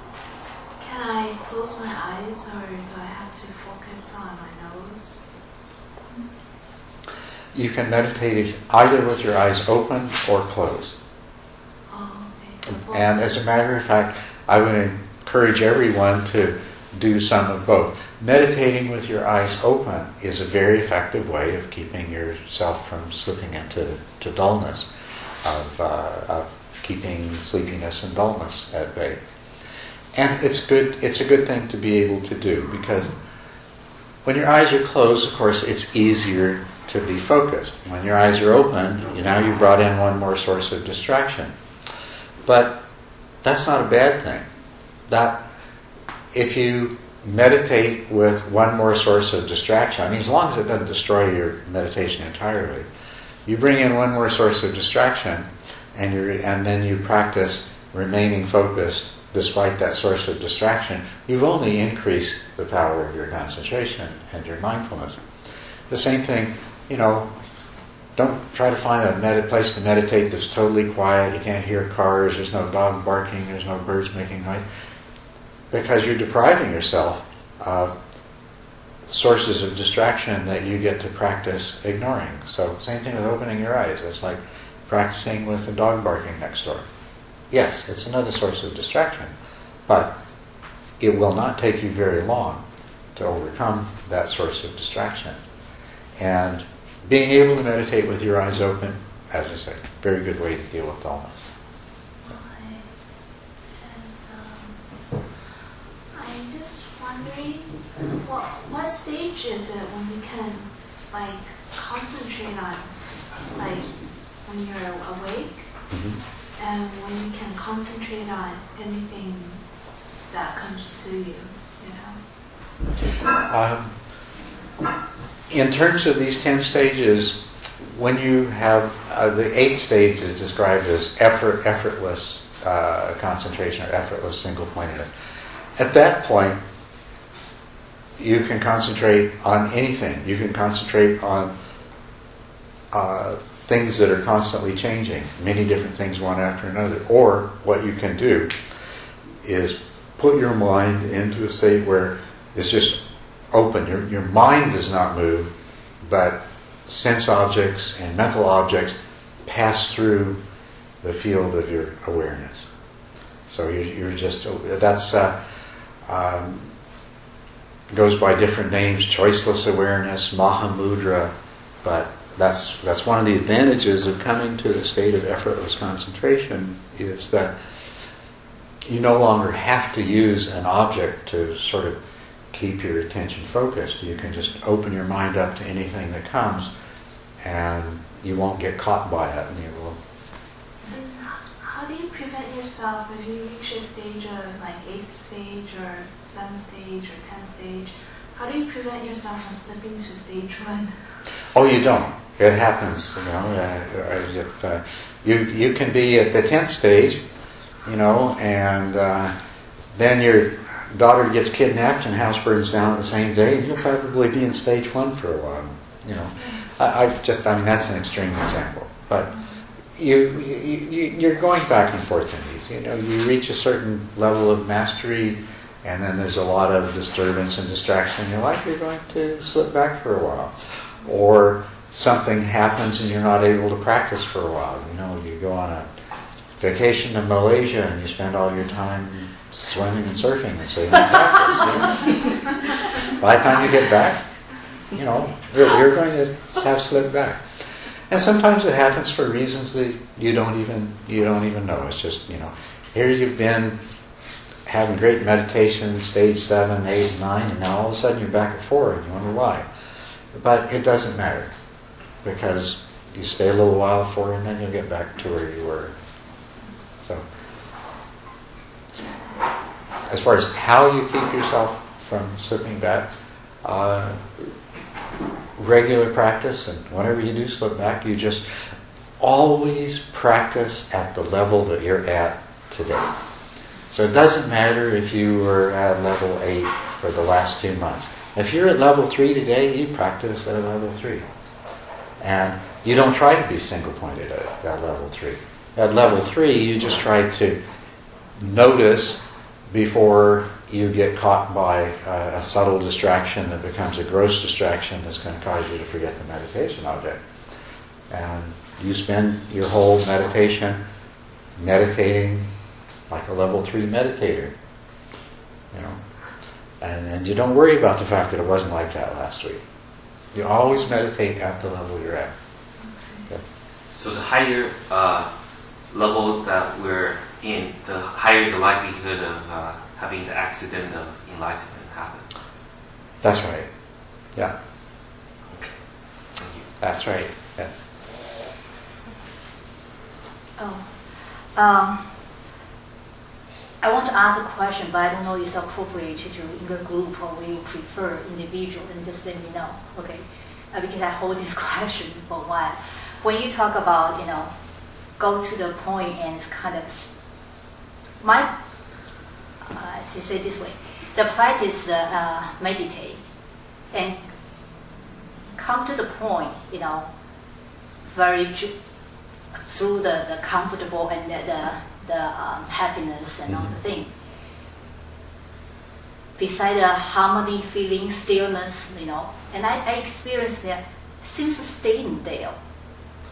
can I close my eyes or do I have to focus on my nose? You can meditate either with your eyes open or closed. Oh, okay. so and as a matter of fact, I would encourage everyone to do some of both. Meditating with your eyes open is a very effective way of keeping yourself from slipping into to dullness, of, uh, of keeping sleepiness and dullness at bay. And it's good. It's a good thing to be able to do because when your eyes are closed, of course, it's easier to be focused. When your eyes are open, you now you've brought in one more source of distraction. But that's not a bad thing. That if you meditate with one more source of distraction, I mean, as long as it doesn't destroy your meditation entirely, you bring in one more source of distraction, and you and then you practice remaining focused despite that source of distraction. You've only increased the power of your concentration and your mindfulness. The same thing, you know. Don't try to find a med- place to meditate that's totally quiet. You can't hear cars. There's no dog barking. There's no birds making noise because you're depriving yourself of sources of distraction that you get to practice ignoring. So, same thing with opening your eyes. It's like practicing with a dog barking next door. Yes, it's another source of distraction, but it will not take you very long to overcome that source of distraction. And being able to meditate with your eyes open, as I say, very good way to deal with dullness. What, stage is it when you can like concentrate on like when you're awake mm-hmm. and when you can concentrate on anything that comes to you, you know? Um, in terms of these 10 stages, when you have uh, the eighth stage is described as effort, effortless uh, concentration or effortless single pointedness. At that point, you can concentrate on anything. You can concentrate on uh, things that are constantly changing, many different things one after another. Or what you can do is put your mind into a state where it's just open. Your, your mind does not move, but sense objects and mental objects pass through the field of your awareness. So you're, you're just, that's, uh, um, goes by different names, choiceless awareness, Mahamudra, but that's that's one of the advantages of coming to the state of effortless concentration is that you no longer have to use an object to sort of keep your attention focused. You can just open your mind up to anything that comes and you won't get caught by it and you will how do you prevent yourself if you reach a stage of like eighth stage or seventh stage or tenth stage? How do you prevent yourself from slipping to stage one? Oh, you don't. It happens, you know. Uh, if uh, you you can be at the tenth stage, you know, and uh, then your daughter gets kidnapped and house burns down the same day, and you'll probably be in stage one for a while. You know, I, I just I mean that's an extreme example, but you, you, you're going back and forth in these. You know, you reach a certain level of mastery, and then there's a lot of disturbance and distraction in your life. You're going to slip back for a while, or something happens and you're not able to practice for a while. You know, you go on a vacation to Malaysia and you spend all your time swimming and surfing, and so you don't practice. You know? By the time you get back, you know, you're, you're going to have slipped back. And sometimes it happens for reasons that you don't even you don't even know. It's just you know, here you've been having great meditation, stage seven, eight, nine, and now all of a sudden you're back at four, and you wonder why. But it doesn't matter because you stay a little while at four, and then you'll get back to where you were. So, as far as how you keep yourself from slipping back. Uh, regular practice, and whenever you do slip back, you just always practice at the level that you're at today. So it doesn't matter if you were at level 8 for the last two months. If you're at level 3 today, you practice at level 3. And you don't try to be single pointed at, at level 3. At level 3, you just try to notice before you get caught by a, a subtle distraction that becomes a gross distraction that's going to cause you to forget the meditation object. And you spend your whole meditation meditating like a level three meditator. You know, And, and you don't worry about the fact that it wasn't like that last week. You always meditate at the level you're at. Okay. So the higher uh, level that we're in, the higher the likelihood of uh, having the accident of enlightenment happen. That's right. Yeah, Okay. Thank you. that's right. Yeah. Oh, um, I want to ask a question, but I don't know if it's appropriate to do in a group or we prefer individual, and just let me know, okay? Uh, because I hold this question for a while. When you talk about, you know, go to the point and kind of, my, uh, to say this way, the practice, uh, uh, meditate, and come to the point, you know, very through the, the comfortable and the, the, the um, happiness and all the thing. Beside the harmony, feeling, stillness, you know, and I, I experienced that since staying there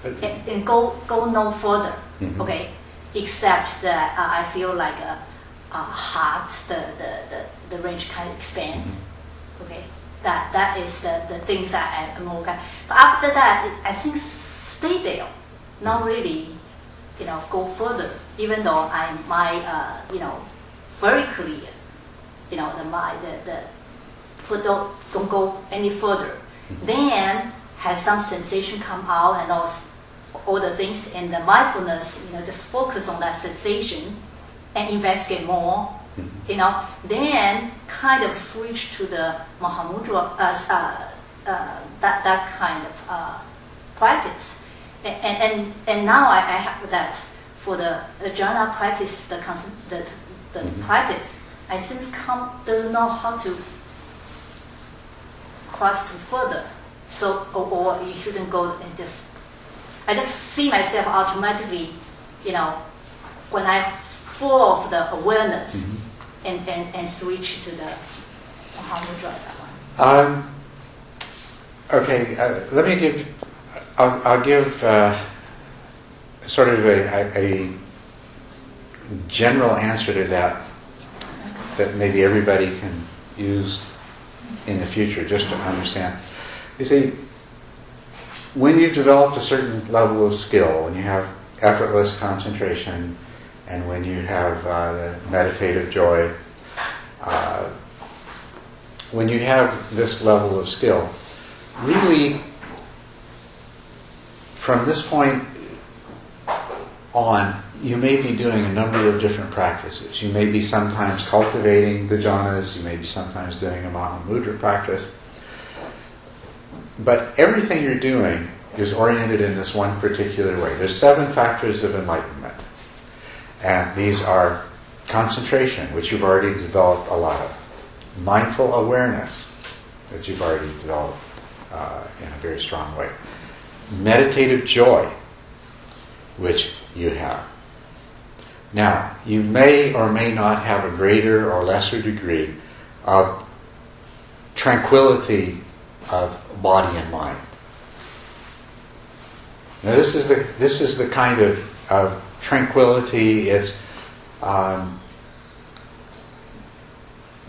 and, and go go no further, Mhm. okay, except that uh, I feel like a, a heart, the, the, the, the range kind of expand. Okay, that that is the, the things that I am okay. But after that, I think stay there, not really, you know, go further. Even though I my uh, you know very clear, you know, the my the the but don't don't go any further. Then has some sensation come out and all all the things and the mindfulness, you know, just focus on that sensation and investigate more you know, then kind of switch to the Mahamudra, uh, uh, uh, that, that kind of uh, practice. And, and, and now I, I have that for the, the jhana practice, the, the, the Mhm. practice, I since come, doesn't know how to cross to further. So, or, or you shouldn't go and just, I just see myself automatically, you know, when I fall of the awareness Mhm. and, and, and switch to the Mahamudra. that one. Um, okay, uh, let me give. I'll, I'll give uh, sort of a, a, general answer to that that maybe everybody can use in the future just to understand. You see, when you've developed a certain level of skill, when you have effortless concentration, and when you have uh, meditative joy, uh, when you have this level of skill, really, from this point on, you may be doing a number of different practices. You may be sometimes cultivating the jhanas, you may be sometimes doing a Mahamudra practice. But everything you're doing is oriented in this one particular way. There's seven factors of enlightenment. And these are concentration, which you've already developed a lot of, mindful awareness, that you've already developed uh, in a very strong way, meditative joy, which you have. Now, you may or may not have a greater or lesser degree of tranquility of body and mind. Now, this is the this is the kind of, of tranquility. It's um,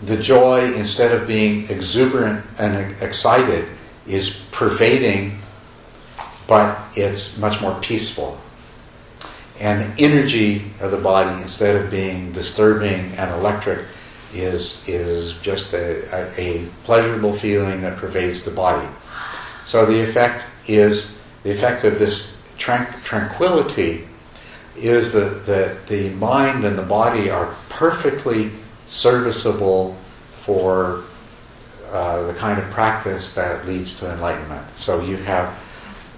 the joy instead of being exuberant and excited is pervading, but it's much more peaceful. And the energy of the body, instead of being disturbing and electric, is is just a, a, a pleasurable feeling that pervades the body. So the effect is the effect of this tran- tranquility is that the, the mind and the body are perfectly serviceable for uh, the kind of practice that leads to enlightenment. So you have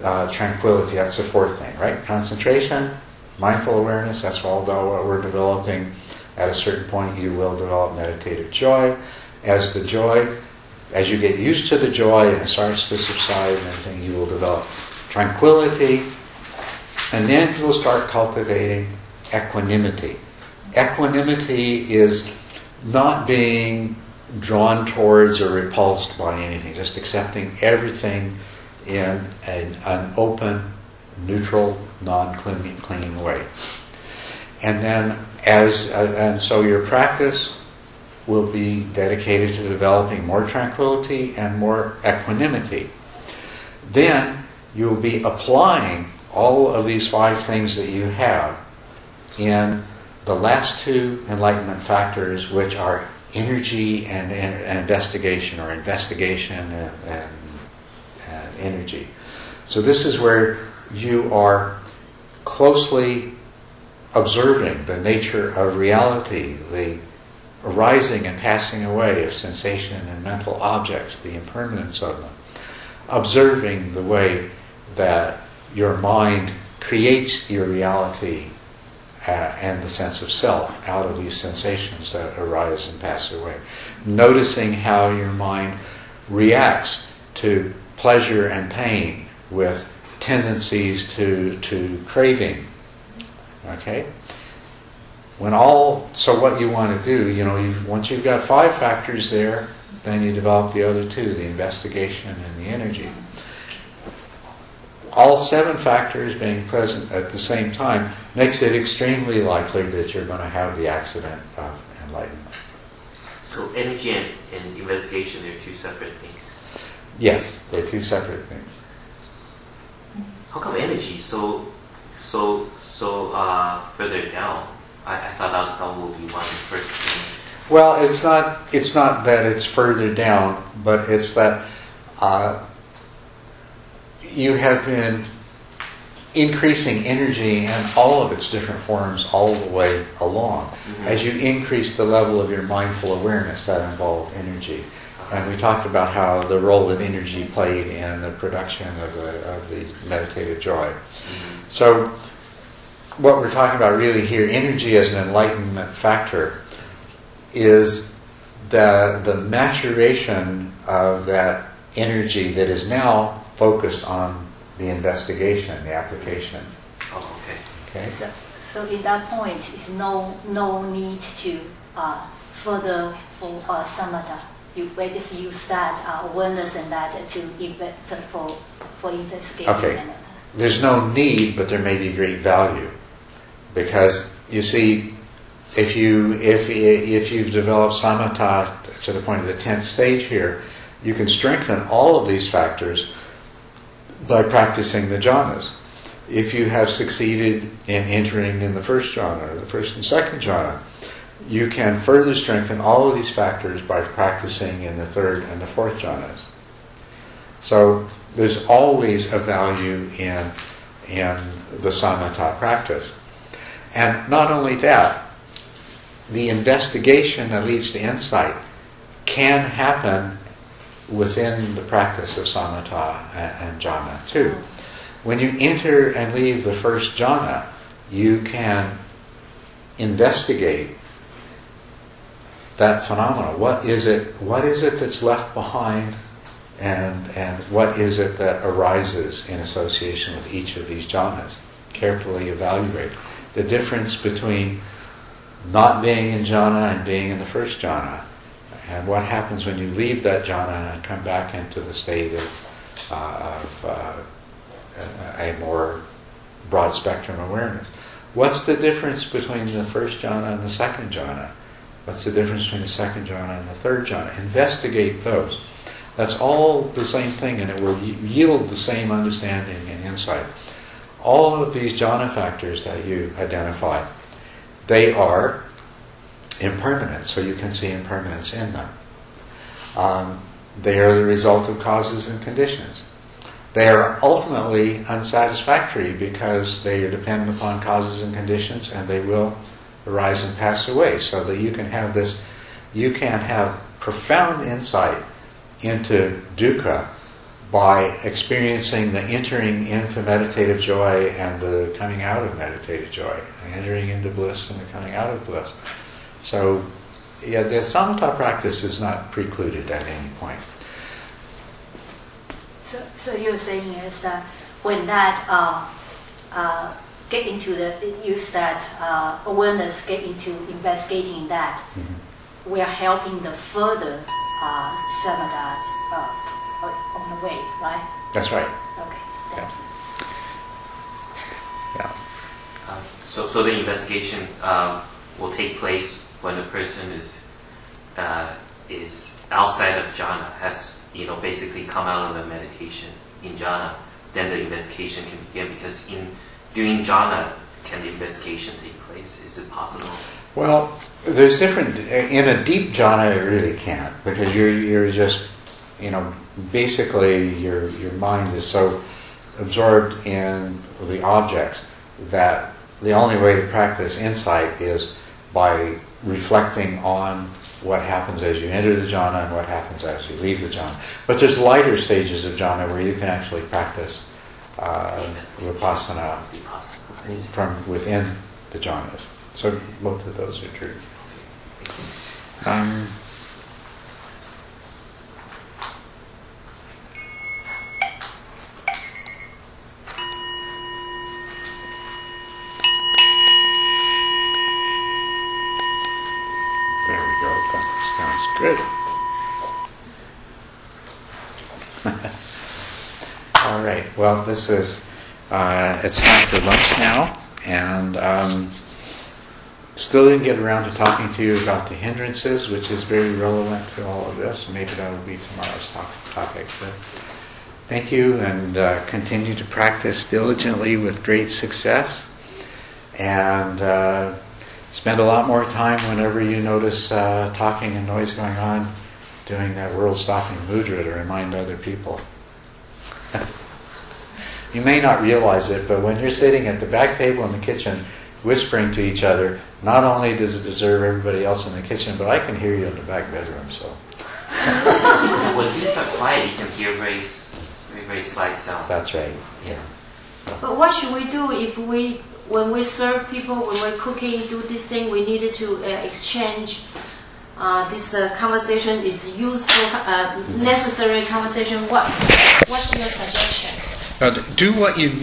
uh, tranquility, that's the fourth thing, right? Concentration, mindful awareness, that's all what we're developing. At a certain point, you will develop meditative joy. As the joy, as you get used to the joy and it starts to subside and everything, you will develop tranquility, and then you'll start cultivating equanimity. Equanimity is not being drawn towards or repulsed by anything, just accepting everything in an, an open, neutral, non-clinging way. And then, as uh, and so, your practice will be dedicated to developing more tranquility and more equanimity. Then you'll be applying all of these five things that you have in the last two enlightenment factors, which are energy and, and, investigation, or investigation and, and energy. So, this is where you are closely observing the nature of reality, the arising and passing away of sensation and mental objects, the impermanence of them, observing the way that your mind creates your reality uh, and the sense of self out of these sensations that arise and pass away. Noticing how your mind reacts to pleasure and pain with tendencies to, to craving. Okay? When all, so what you want to do, you know, you've, once you've got five factors there, then you develop the other two, the investigation and the energy all seven factors being present at the same time makes it extremely likely that you're going to have the accident of enlightenment. So energy and, and investigation are two separate things. Yes, they're two separate things. How come energy so so so uh, further down? I, I thought that was that would be one of the first thing. Well, it's not. It's not that it's further down, but it's that uh, you have been increasing energy in all of its different forms all the way along. Mm-hmm. As you increase the level of your mindful awareness, that involved energy. And we talked about how the role that energy played in the production of the, of the meditative joy. Mm-hmm. So, what we're talking about really here, energy as an enlightenment factor, is the, the maturation of that energy that is now focused on the investigation, the application. Oh, okay. Okay? So, so in that point, is no no need to uh, further for uh, samatha. You we just use that uh, awareness and that to invest for for investigating. Okay. There's no need, but there may be great value, because you see, if you if if you've developed samatha to the point of the tenth stage here, you can strengthen all of these factors by practicing the jhanas. If you have succeeded in entering in the first jhana or the first and second jhana, you can further strengthen all of these factors by practicing in the third and the fourth jhanas. So there's always a value in in the samatha practice. And not only that, the investigation that leads to insight can happen within the practice of samatha and, and jhana too. When you enter and leave the first jhana, you can investigate that phenomena. What is it? What is it that's left behind, and and what is it that arises in association with each of these jhanas? Carefully evaluate the difference between not being in jhana and being in the first jhana and what happens when you leave that jhana and come back into the state of, uh, of uh, a more broad spectrum awareness. What's the difference between the first jhana and the second jhana? What's the difference between the second jhana and the third jhana? Investigate those. That's all the same thing, and it will yield the same understanding and insight. All of these jhana factors that you identify, they are impermanent, so you can see impermanence in them. Um, they are the result of causes and conditions. They are ultimately unsatisfactory because they are dependent upon causes and conditions and they will arise and pass away. So that you can have this, you can have profound insight into dukkha by experiencing the entering into meditative joy and the coming out of meditative joy, the entering into bliss and the coming out of bliss. So, yeah, the samatha practice is not precluded at any point. So, so you're saying is that when that uh, uh, get into the use that uh, awareness get into investigating that, Mm-hmm. we are helping the further uh, samadhas uh, on the way, right? That's right. Okay, thank you. Yeah. Uh, so, so the investigation uh, will take place when the person is uh, is outside of jhana, has you know basically come out of the meditation in jhana, then the investigation can begin. Because in during jhana, can the investigation take place? Is it possible? Well, there's different. In a deep jhana, it really can't because you're you're just, you know, basically your your mind is so absorbed in the objects that the only way to practice insight is by reflecting on what happens as you enter the jhana and what happens as you leave the jhana. But there's lighter stages of jhana where you can actually practice uh, vipassana from within the jhanas. So both of those are true. Um, there we go. Sounds good. All right. Well, this is uh, it's time for lunch now, and um, still didn't get around to talking to you about the hindrances, which is very relevant to all of this. Maybe that will be tomorrow's talk, topic. But thank you, and uh, continue to practice diligently with great success, and uh, spend a lot more time whenever you notice uh, talking and noise going on, doing that world-stopping mudra to remind other people. You may not realize it, but when you're sitting at the back table in the kitchen whispering to each other, not only does it deserve everybody else in the kitchen, but I can hear you in the back bedroom. So when things are quiet, you can hear very, very, very slight sound. that's right. Yeah. But what should we do if we, when we serve people, when we're cooking, do this thing, we needed to uh, exchange uh, this uh, conversation is useful, uh, necessary conversation. What, what's your suggestion? Do what you